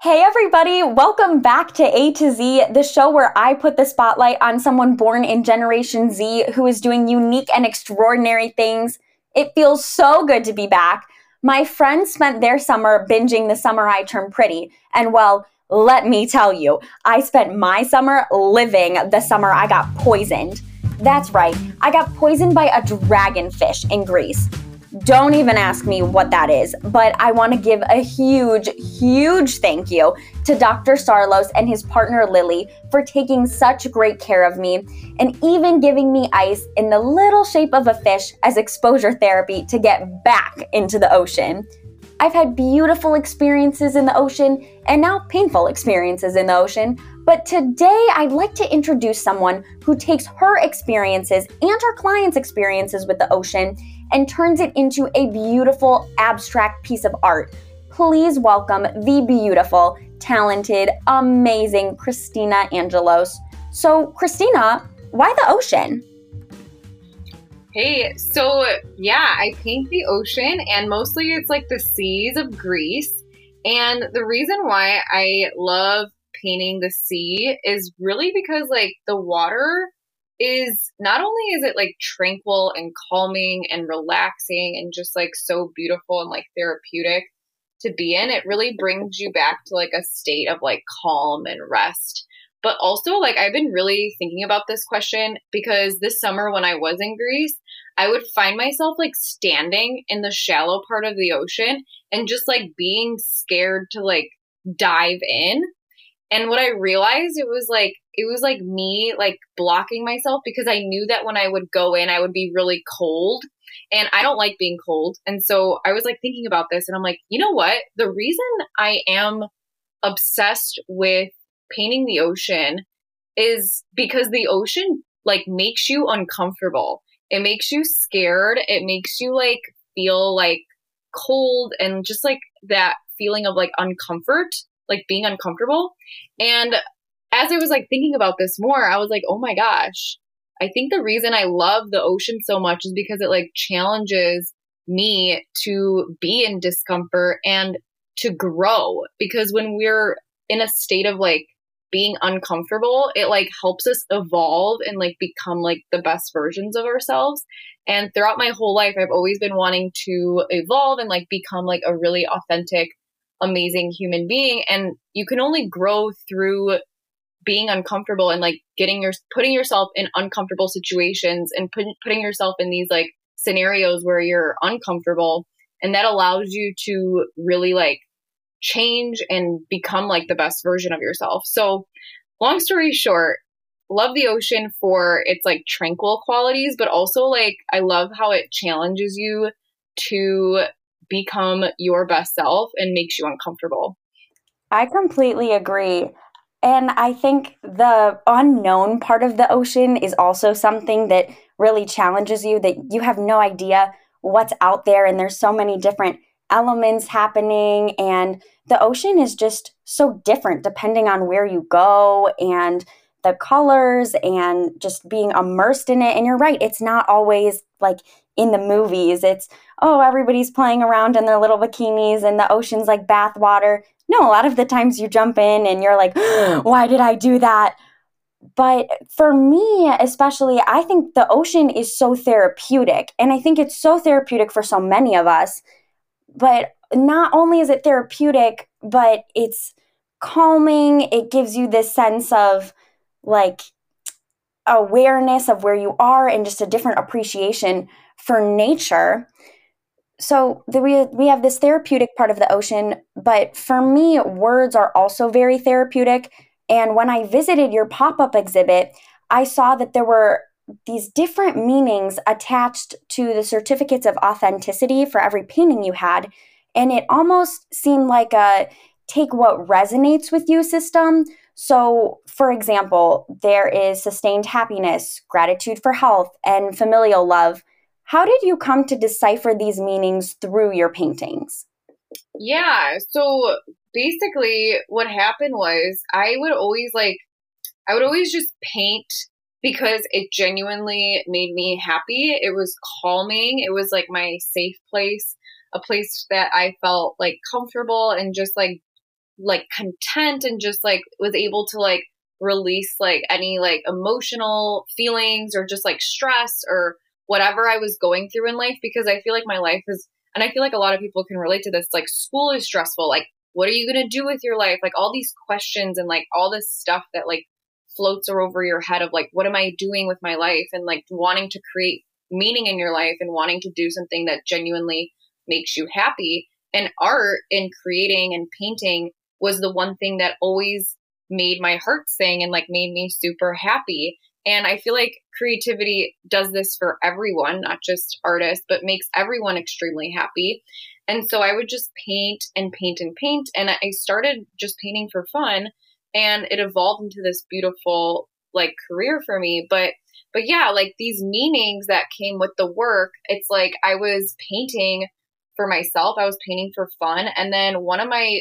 Hey, everybody, welcome back to A to Z, the show where I put the spotlight on someone born in Generation Z who is doing unique and extraordinary things. It feels so good to be back. My friends spent their summer binging The Summer I Turned Pretty, and well, let me tell you, I spent my summer living the summer I got poisoned. That's right, I got poisoned by a dragonfish in Greece. Don't even ask me what that is, but I want to give a huge, huge thank you to Dr. Sarlos and his partner Lily for taking such great care of me and even giving me ice in the little shape of a fish as exposure therapy to get back into the ocean. I've had beautiful experiences in the ocean and now painful experiences in the ocean, but today I'd like to introduce someone who takes her experiences and her clients' experiences with the ocean and turns it into a beautiful, abstract piece of art. Please welcome the beautiful, talented, amazing Christina Angelos. So, Christina, why the ocean? Hey, so yeah, I paint the ocean and mostly it's like the seas of Greece. And the reason why I love painting the sea is really because like the water is not only is it like tranquil and calming and relaxing and just like so beautiful and like therapeutic to be in, it really brings you back to like a state of like calm and rest. But also, like, I've been really thinking about this question because this summer when I was in Greece, I would find myself like standing in the shallow part of the ocean and just like being scared to like dive in and what I realized it was like it was like me like blocking myself because I knew that when I would go in I would be really cold and I don't like being cold. And so I was like thinking about this and I'm like, "You know what? The reason I am obsessed with painting the ocean is because the ocean like makes you uncomfortable. It makes you scared. It makes you like feel like cold and just like that feeling of like uncomfort like being uncomfortable. And as I was like thinking about this more, I was like, oh my gosh, I think the reason I love the ocean so much is because it like challenges me to be in discomfort and to grow. Because when we're in a state of like being uncomfortable, it like helps us evolve and like become like the best versions of ourselves. And throughout my whole life, I've always been wanting to evolve and like become like a really authentic amazing human being and you can only grow through being uncomfortable and like getting your putting yourself in uncomfortable situations and put, putting yourself in these like scenarios where you're uncomfortable and that allows you to really like change and become like the best version of yourself. So long story short love the ocean for its like tranquil qualities but also like i love how it challenges you to become your best self and makes you uncomfortable. I completely agree. And I think the unknown part of the ocean is also something that really challenges you, that you have no idea what's out there. And there's so many different elements happening. And the ocean is just so different depending on where you go and the colors and just being immersed in it. And you're right, it's not always like in the movies. It's, oh, everybody's playing around in their little bikinis and the ocean's like bathwater. No, a lot of the times you jump in and you're like, why did I do that? But for me, especially, I think the ocean is so therapeutic. And I think it's so therapeutic for so many of us. But not only is it therapeutic, but it's calming. It gives you this sense of like awareness of where you are and just a different appreciation for nature. So the, we we have this therapeutic part of the ocean, but for me, words are also very therapeutic. And when I visited your pop up exhibit, I saw that there were these different meanings attached to the certificates of authenticity for every painting you had. And it almost seemed like a take what resonates with you system. So, for example, there is sustained happiness, gratitude for health, and familial love. How did you come to decipher these meanings through your paintings? Yeah, so basically what happened was I would always like I would always just paint because it genuinely made me happy. It was calming. It was like my safe place, a place that I felt like comfortable and just like like content and just like was able to like release like any like emotional feelings or just like stress or whatever I was going through in life because I feel like my life is and I feel like a lot of people can relate to this like school is stressful. Like what are you going to do with your life? Like all these questions and like all this stuff that like floats over your head of like what am I doing with my life and like wanting to create meaning in your life and wanting to do something that genuinely makes you happy. And art and creating and painting was the one thing that always made my heart sing and like made me super happy. And I feel like creativity does this for everyone, not just artists, but makes everyone extremely happy. And so I would just paint and paint and paint. And I started just painting for fun and it evolved into this beautiful like career for me. But but yeah, like these meanings that came with the work, it's like I was painting for myself. I was painting for fun. And then one of my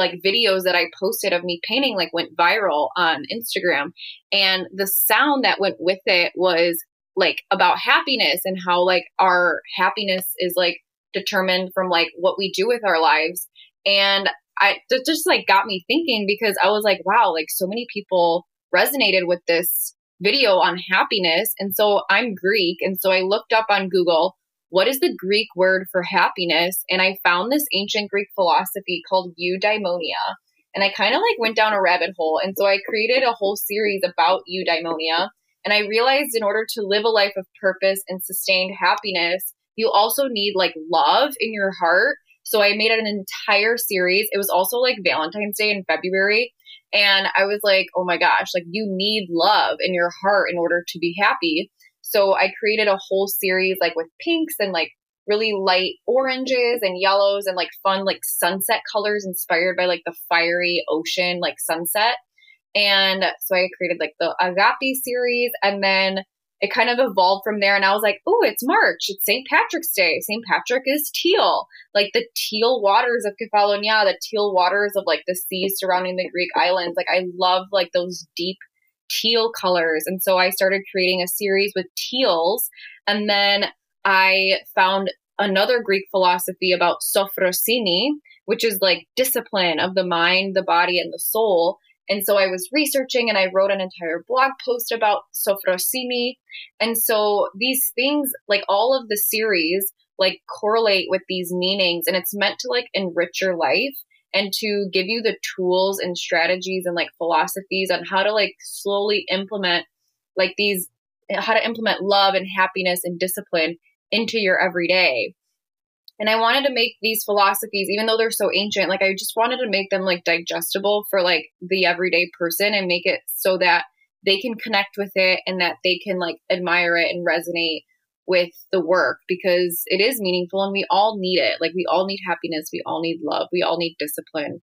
like videos that I posted of me painting like went viral on Instagram. And the sound that went with it was like about happiness and how like our happiness is like determined from like what we do with our lives. And I just like got me thinking because I was like, wow, like so many people resonated with this video on happiness. And so I'm Greek. And so I looked up on Google what is the Greek word for happiness? And I found this ancient Greek philosophy called eudaimonia. And I kind of like went down a rabbit hole. And so I created a whole series about eudaimonia. And I realized in order to live a life of purpose and sustained happiness, you also need like love in your heart. So I made an entire series. It was also like Valentine's Day in February. And I was like, oh my gosh, like you need love in your heart in order to be happy. So I created a whole series like with pinks and like really light oranges and yellows and like fun like sunset colors inspired by like the fiery ocean like sunset. And so I created like the Agape series and then it kind of evolved from there and I was like, "Oh, it's March. It's St. Patrick's Day. St. Patrick is teal. Like the teal waters of Kefalonia, the teal waters of like the seas surrounding the Greek islands. Like I love like those deep teal colors. And so I started creating a series with teals. And then I found another Greek philosophy about sophrosyne, which is like discipline of the mind, the body, and the soul. And so I was researching and I wrote an entire blog post about sophrosyne. And so these things, like all of the series, like correlate with these meanings and it's meant to like enrich your life and to give you the tools and strategies and like philosophies on how to like slowly implement like these how to implement love and happiness and discipline into your everyday. And I wanted to make these philosophies, even though they're so ancient, like I just wanted to make them like digestible for like the everyday person and make it so that they can connect with it and that they can like admire it and resonate with the work because it is meaningful and we all need it. Like we all need happiness, we all need love, we all need discipline.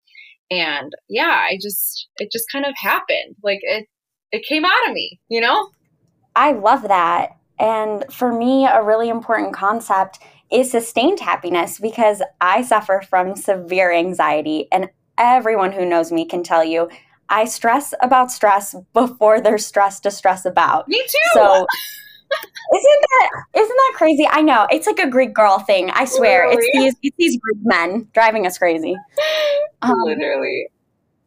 And yeah, I just it just kind of happened. Like it it came out of me, you know? I love that. And for me, a really important concept is sustained happiness because I suffer from severe anxiety. And everyone who knows me can tell you I stress about stress before there's stress to stress about. Me too. So isn't that isn't that crazy? I know it's like a Greek girl thing. I swear, Literally. it's these it's these Greek men driving us crazy. Um, Literally.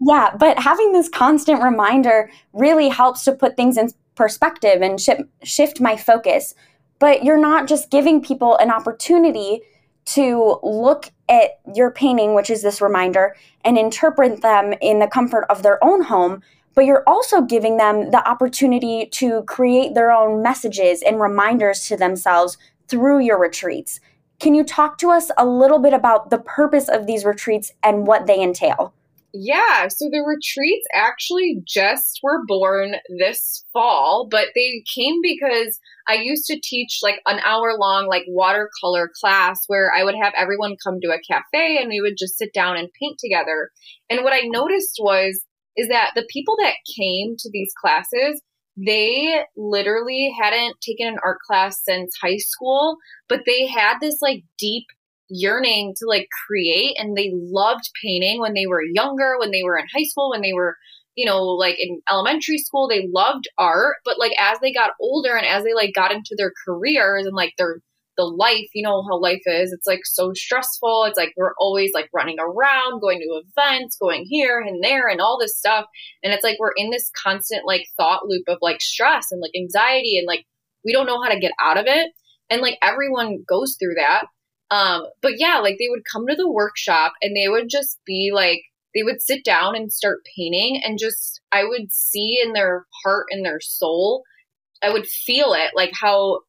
Yeah, but having this constant reminder really helps to put things in perspective and shift shift my focus. But you're not just giving people an opportunity to look at your painting, which is this reminder, and interpret them in the comfort of their own home, but you're also giving them the opportunity to create their own messages and reminders to themselves through your retreats. Can you talk to us a little bit about the purpose of these retreats and what they entail? Yeah, so the retreats actually just were born this fall, but they came because I used to teach like an hour long like watercolor class where I would have everyone come to a cafe and we would just sit down and paint together. And what I noticed was is that the people that came to these classes, they literally hadn't taken an art class since high school, but they had this like deep yearning to like create and they loved painting when they were younger, when they were in high school, when they were you know, like in elementary school, they loved art, but like as they got older and as they like got into their careers and like their the life, you know how life is. It's like so stressful. It's like we're always like running around, going to events, going here and there and all this stuff. And it's like we're in this constant like thought loop of like stress and like anxiety and like we don't know how to get out of it. And like everyone goes through that. Um, but yeah, like they would come to the workshop and they would just be like they would sit down and start painting and just I would see in their heart and their soul, I would feel it like how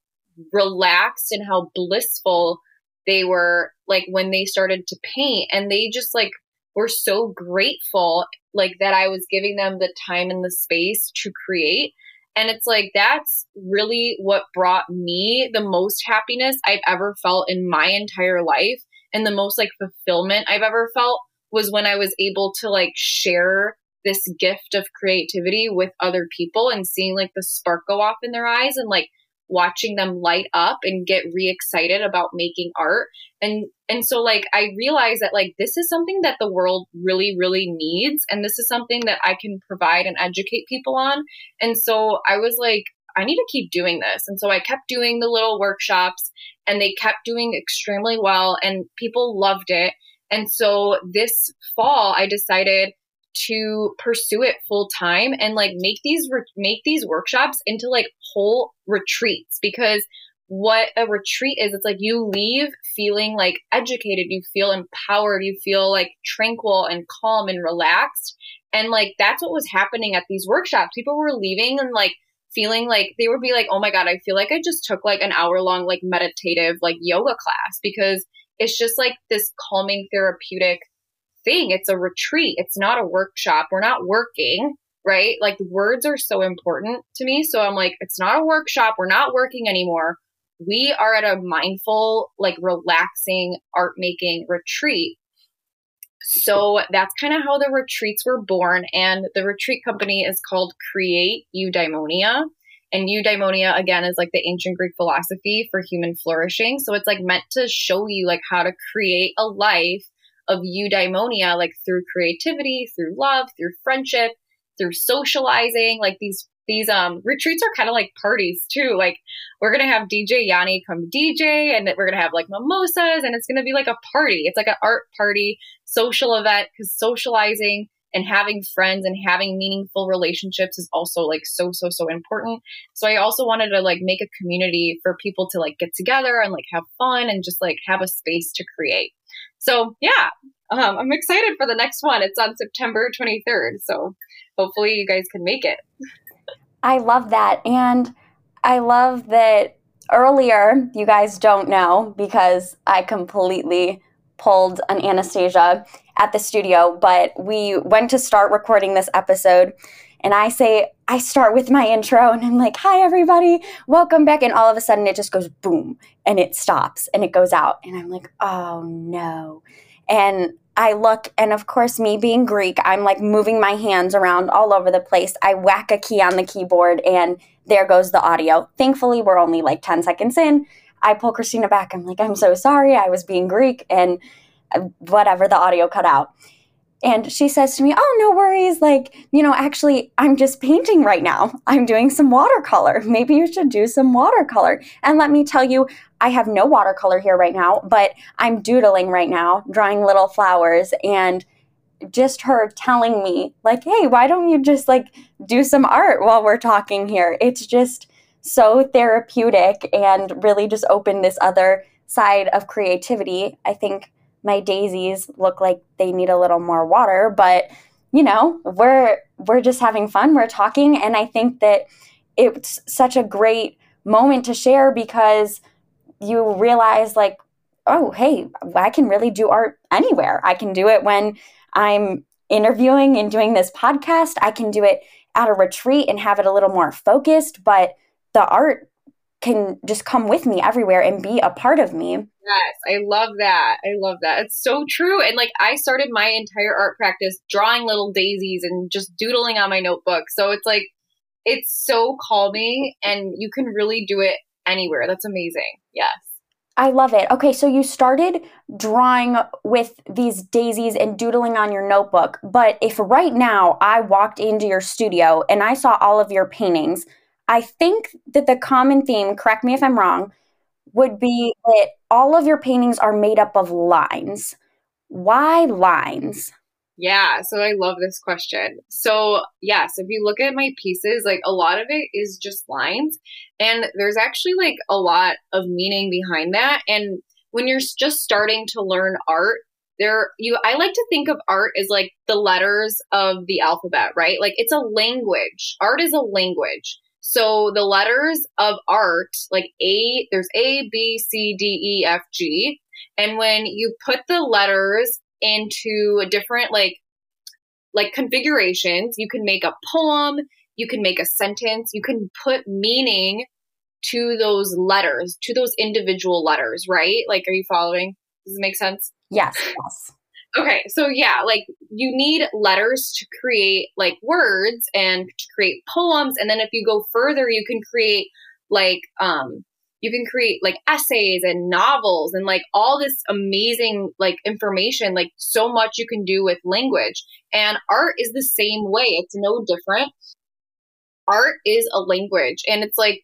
relaxed and how blissful they were like when they started to paint. And they just like were so grateful like that I was giving them the time and the space to create. And it's like that's really what brought me the most happiness I've ever felt in my entire life. And the most like fulfillment I've ever felt was when I was able to like share this gift of creativity with other people and seeing like the spark go off in their eyes and like watching them light up and get re-excited about making art. And and so like i realized that like this is something that the world really really needs and this is something that i can provide and educate people on. And so i was like i need to keep doing this. And so i kept doing the little workshops and they kept doing extremely well and people loved it. And so this fall, I decided to pursue it full time and like make these re- make these workshops into like whole retreats because what a retreat is it's like you leave feeling like educated you feel empowered you feel like tranquil and calm and relaxed. And like that's what was happening at these workshops. People were leaving and like feeling like they would be like oh my god i feel like i just took like an hour long like meditative like yoga class because it's just like this calming therapeutic thing. It's a retreat. It's not a workshop. We're not working, right? Like words are so important to me. So I'm like, it's not a workshop. We're not working anymore. We are at a mindful, like relaxing art making retreat. So that's kind of how the retreats were born. And the retreat company is called Create Eudaimonia. And eudaimonia, again, is like the ancient Greek philosophy for human flourishing. So it's like meant to show you like how to create a life of eudaimonia, like through creativity, through love, through friendship, through socializing. Like these these um retreats are kind of like parties too. Like we're gonna have DJ Yanni come DJ, and we're gonna have like mimosas, and it's gonna be like a party. It's like an art party, social event because socializing and having friends and having meaningful relationships is also like so so so important. So i also wanted to like make a community for people to like get together and like have fun and just like have a space to create. So yeah um, i'm excited for the next one. It's on september 23rd so hopefully you guys can make it. I love that and i love that earlier you guys don't know because i completely pulled an anastasia at the studio, but we went to start recording this episode. And I say, I start with my intro and I'm like, hi, everybody, welcome back. And all of a sudden it just goes boom and it stops and it goes out. And I'm like, oh no. And I look, and of course, me being Greek, I'm like moving my hands around all over the place. I whack a key on the keyboard and there goes the audio. Thankfully, we're only like 10 seconds in. I pull Christina back. I'm like, I'm so sorry. I was being Greek. And uh, whatever the audio cut out. And she says to me, Oh, no worries. Like, you know, actually, I'm just painting right now. I'm doing some watercolor. Maybe you should do some watercolor. And let me tell you, I have no watercolor here right now, but I'm doodling right now, drawing little flowers. And just her telling me, like, hey, why don't you just like do some art while we're talking here? It's just so therapeutic and really just opened this other side of creativity. I think my daisies look like they need a little more water, but you know, we're we're just having fun, we're talking and I think that it's such a great moment to share because you realize like oh, hey, I can really do art anywhere. I can do it when I'm interviewing and doing this podcast. I can do it at a retreat and have it a little more focused, but the art can just come with me everywhere and be a part of me. Yes, I love that. I love that. It's so true. And like I started my entire art practice drawing little daisies and just doodling on my notebook. So it's like it's so calming and you can really do it anywhere. That's amazing. Yes. I love it. Okay, so you started drawing with these daisies and doodling on your notebook. But if right now I walked into your studio and I saw all of your paintings, I think that the common theme, correct me if I'm wrong, would be that all of your paintings are made up of lines. Why lines? Yeah, so I love this question. So, yes, if you look at my pieces, like a lot of it is just lines. And there's actually like a lot of meaning behind that. And when you're just starting to learn art, there you I like to think of art as like the letters of the alphabet, right? Like it's a language. Art is a language. So the letters of art, like A, there's A, B, C, D, E, F, G. And when you put the letters into different like like configurations, you can make a poem, you can make a sentence, you can put meaning to those letters, to those individual letters, right? Like are you following? Does it make sense? Yes, yes. Okay, so yeah, like you need letters to create like words and to create poems and then if you go further you can create like um you can create like essays and novels and like all this amazing like information like so much you can do with language. And art is the same way it's no different. Art is a language and it's like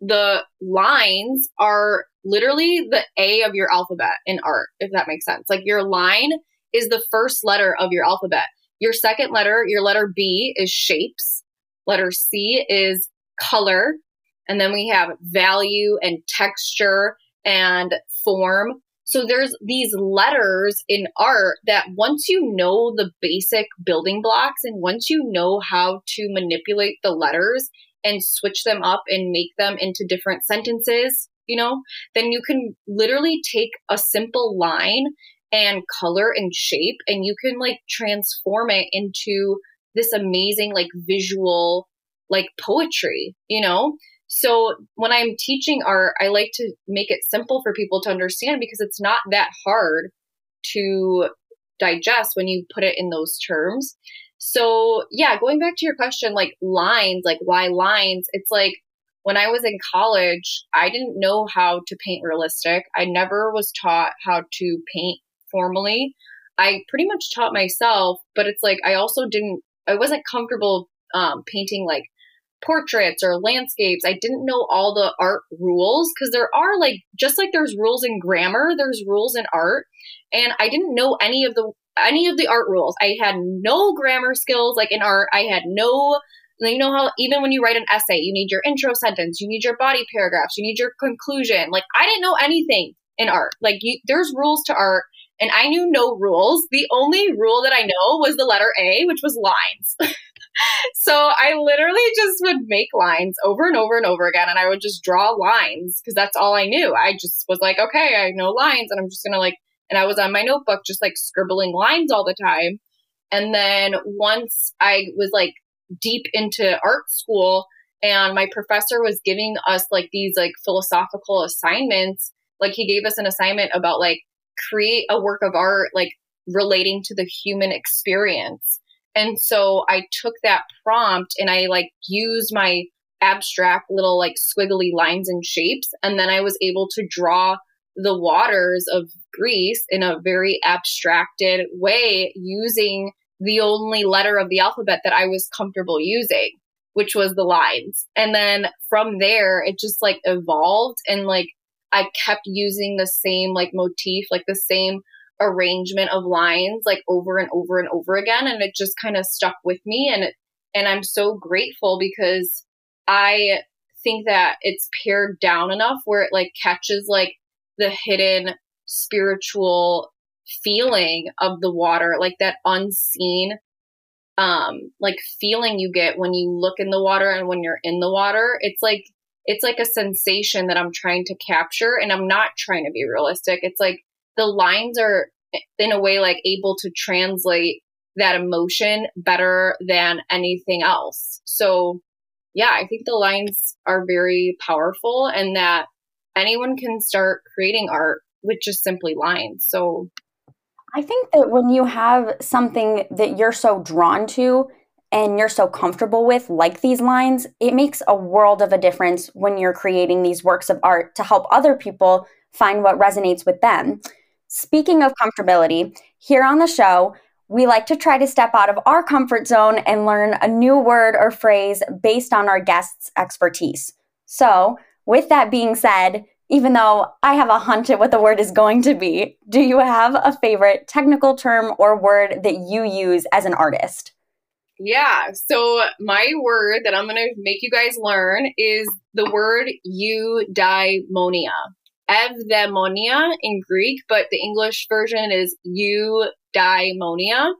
the lines are literally the a of your alphabet in art if that makes sense. Like your line is the first letter of your alphabet. Your second letter your letter b is shapes. Letter c is color. And then we have value and texture and form. So there's these letters in art that once you know the basic building blocks and once you know how to manipulate the letters and switch them up and make them into different sentences, you know, then you can literally take a simple line and color and shape and you can like transform it into this amazing like visual like poetry, you know? So when I'm teaching art, I like to make it simple for people to understand because it's not that hard to digest when you put it in those terms. So, yeah, going back to your question, like lines, like why lines? It's like when I was in college, I didn't know how to paint realistic. I never was taught how to paint formally. I pretty much taught myself, but it's like I also didn't, I wasn't comfortable um, painting like portraits or landscapes. I didn't know all the art rules because there are like just like there's rules in grammar, there's rules in art, and I didn't know any of the any of the art rules. I had no grammar skills like in art. I had no you know how even when you write an essay, you need your intro sentence, you need your body paragraphs, you need your conclusion. Like I didn't know anything in art. Like you, there's rules to art and I knew no rules. The only rule that I know was the letter A, which was lines. so I literally just would make lines over and over and over again, and I would just draw lines because that's all I knew. I just was like, okay, I know lines, and I'm just gonna like, and I was on my notebook just like scribbling lines all the time. And then once I was like deep into art school, and my professor was giving us like these like philosophical assignments, like he gave us an assignment about like create a work of art like relating to the human experience and so I took that prompt and I like used my abstract little like squiggly lines and shapes. And then I was able to draw the waters of Greece in a very abstracted way using the only letter of the alphabet that I was comfortable using, which was the lines. And then from there, it just like evolved and like I kept using the same like motif, like the same arrangement of lines like over and over and over again and it just kind of stuck with me and and I'm so grateful because I think that it's pared down enough where it like catches like the hidden spiritual feeling of the water like that unseen um like feeling you get when you look in the water and when you're in the water. It's like it's like a sensation that I'm trying to capture and I'm not trying to be realistic it's like the lines are in a way like able to translate that emotion better than anything else. So, yeah, I think the lines are very powerful and that anyone can start creating art with just simply lines. So, I think that when you have something that you're so drawn to and you're so comfortable with, like these lines, it makes a world of a difference when you're creating these works of art to help other people find what resonates with them. Speaking of comfortability, here on the show, we like to try to step out of our comfort zone and learn a new word or phrase based on our guests' expertise. So, with that being said, even though I have a hunch at what the word is going to be. Do you have a favorite technical term or word that you use as an artist? Yeah. So my word that I'm going to make you guys learn is the word eudaimonia. Evdaimonia in Greek, but the English version is eudaimonia.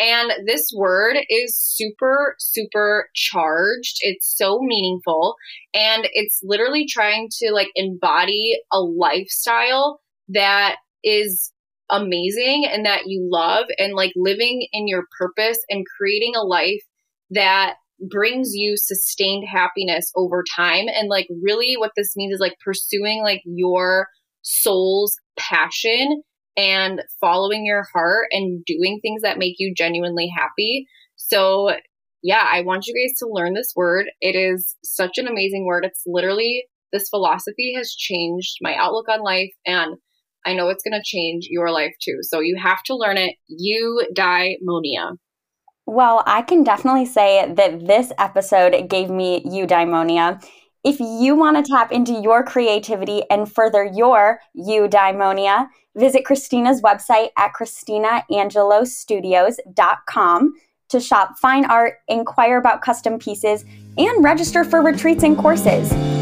And this word is super, super charged. It's so meaningful. And it's literally trying to like embody a lifestyle that is amazing and that you love and like living in your purpose and creating a life that brings you sustained happiness over time. And like really what this means is like pursuing like your soul's passion and following your heart and doing things that make you genuinely happy. So yeah i want you guys to learn this word. It is such an amazing word. It's literally this philosophy has changed my outlook on life and I know it's going to change your life too. So you have to learn it. You die monia. Well, I can definitely say that this episode gave me eudaimonia. If you want to tap into your creativity and further your eudaimonia, visit Christina's website at christinaangelostudios.com to shop fine art, inquire about custom pieces, and register for retreats and courses.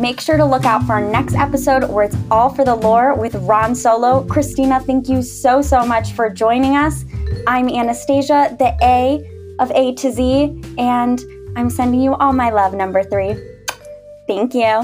Make sure to look out for our next episode where it's all for the lore with Ron Solo. Christina, thank you so, so much for joining us. I'm Anastasia, the A of A to Z, and I'm sending you all my love, number three. Thank you.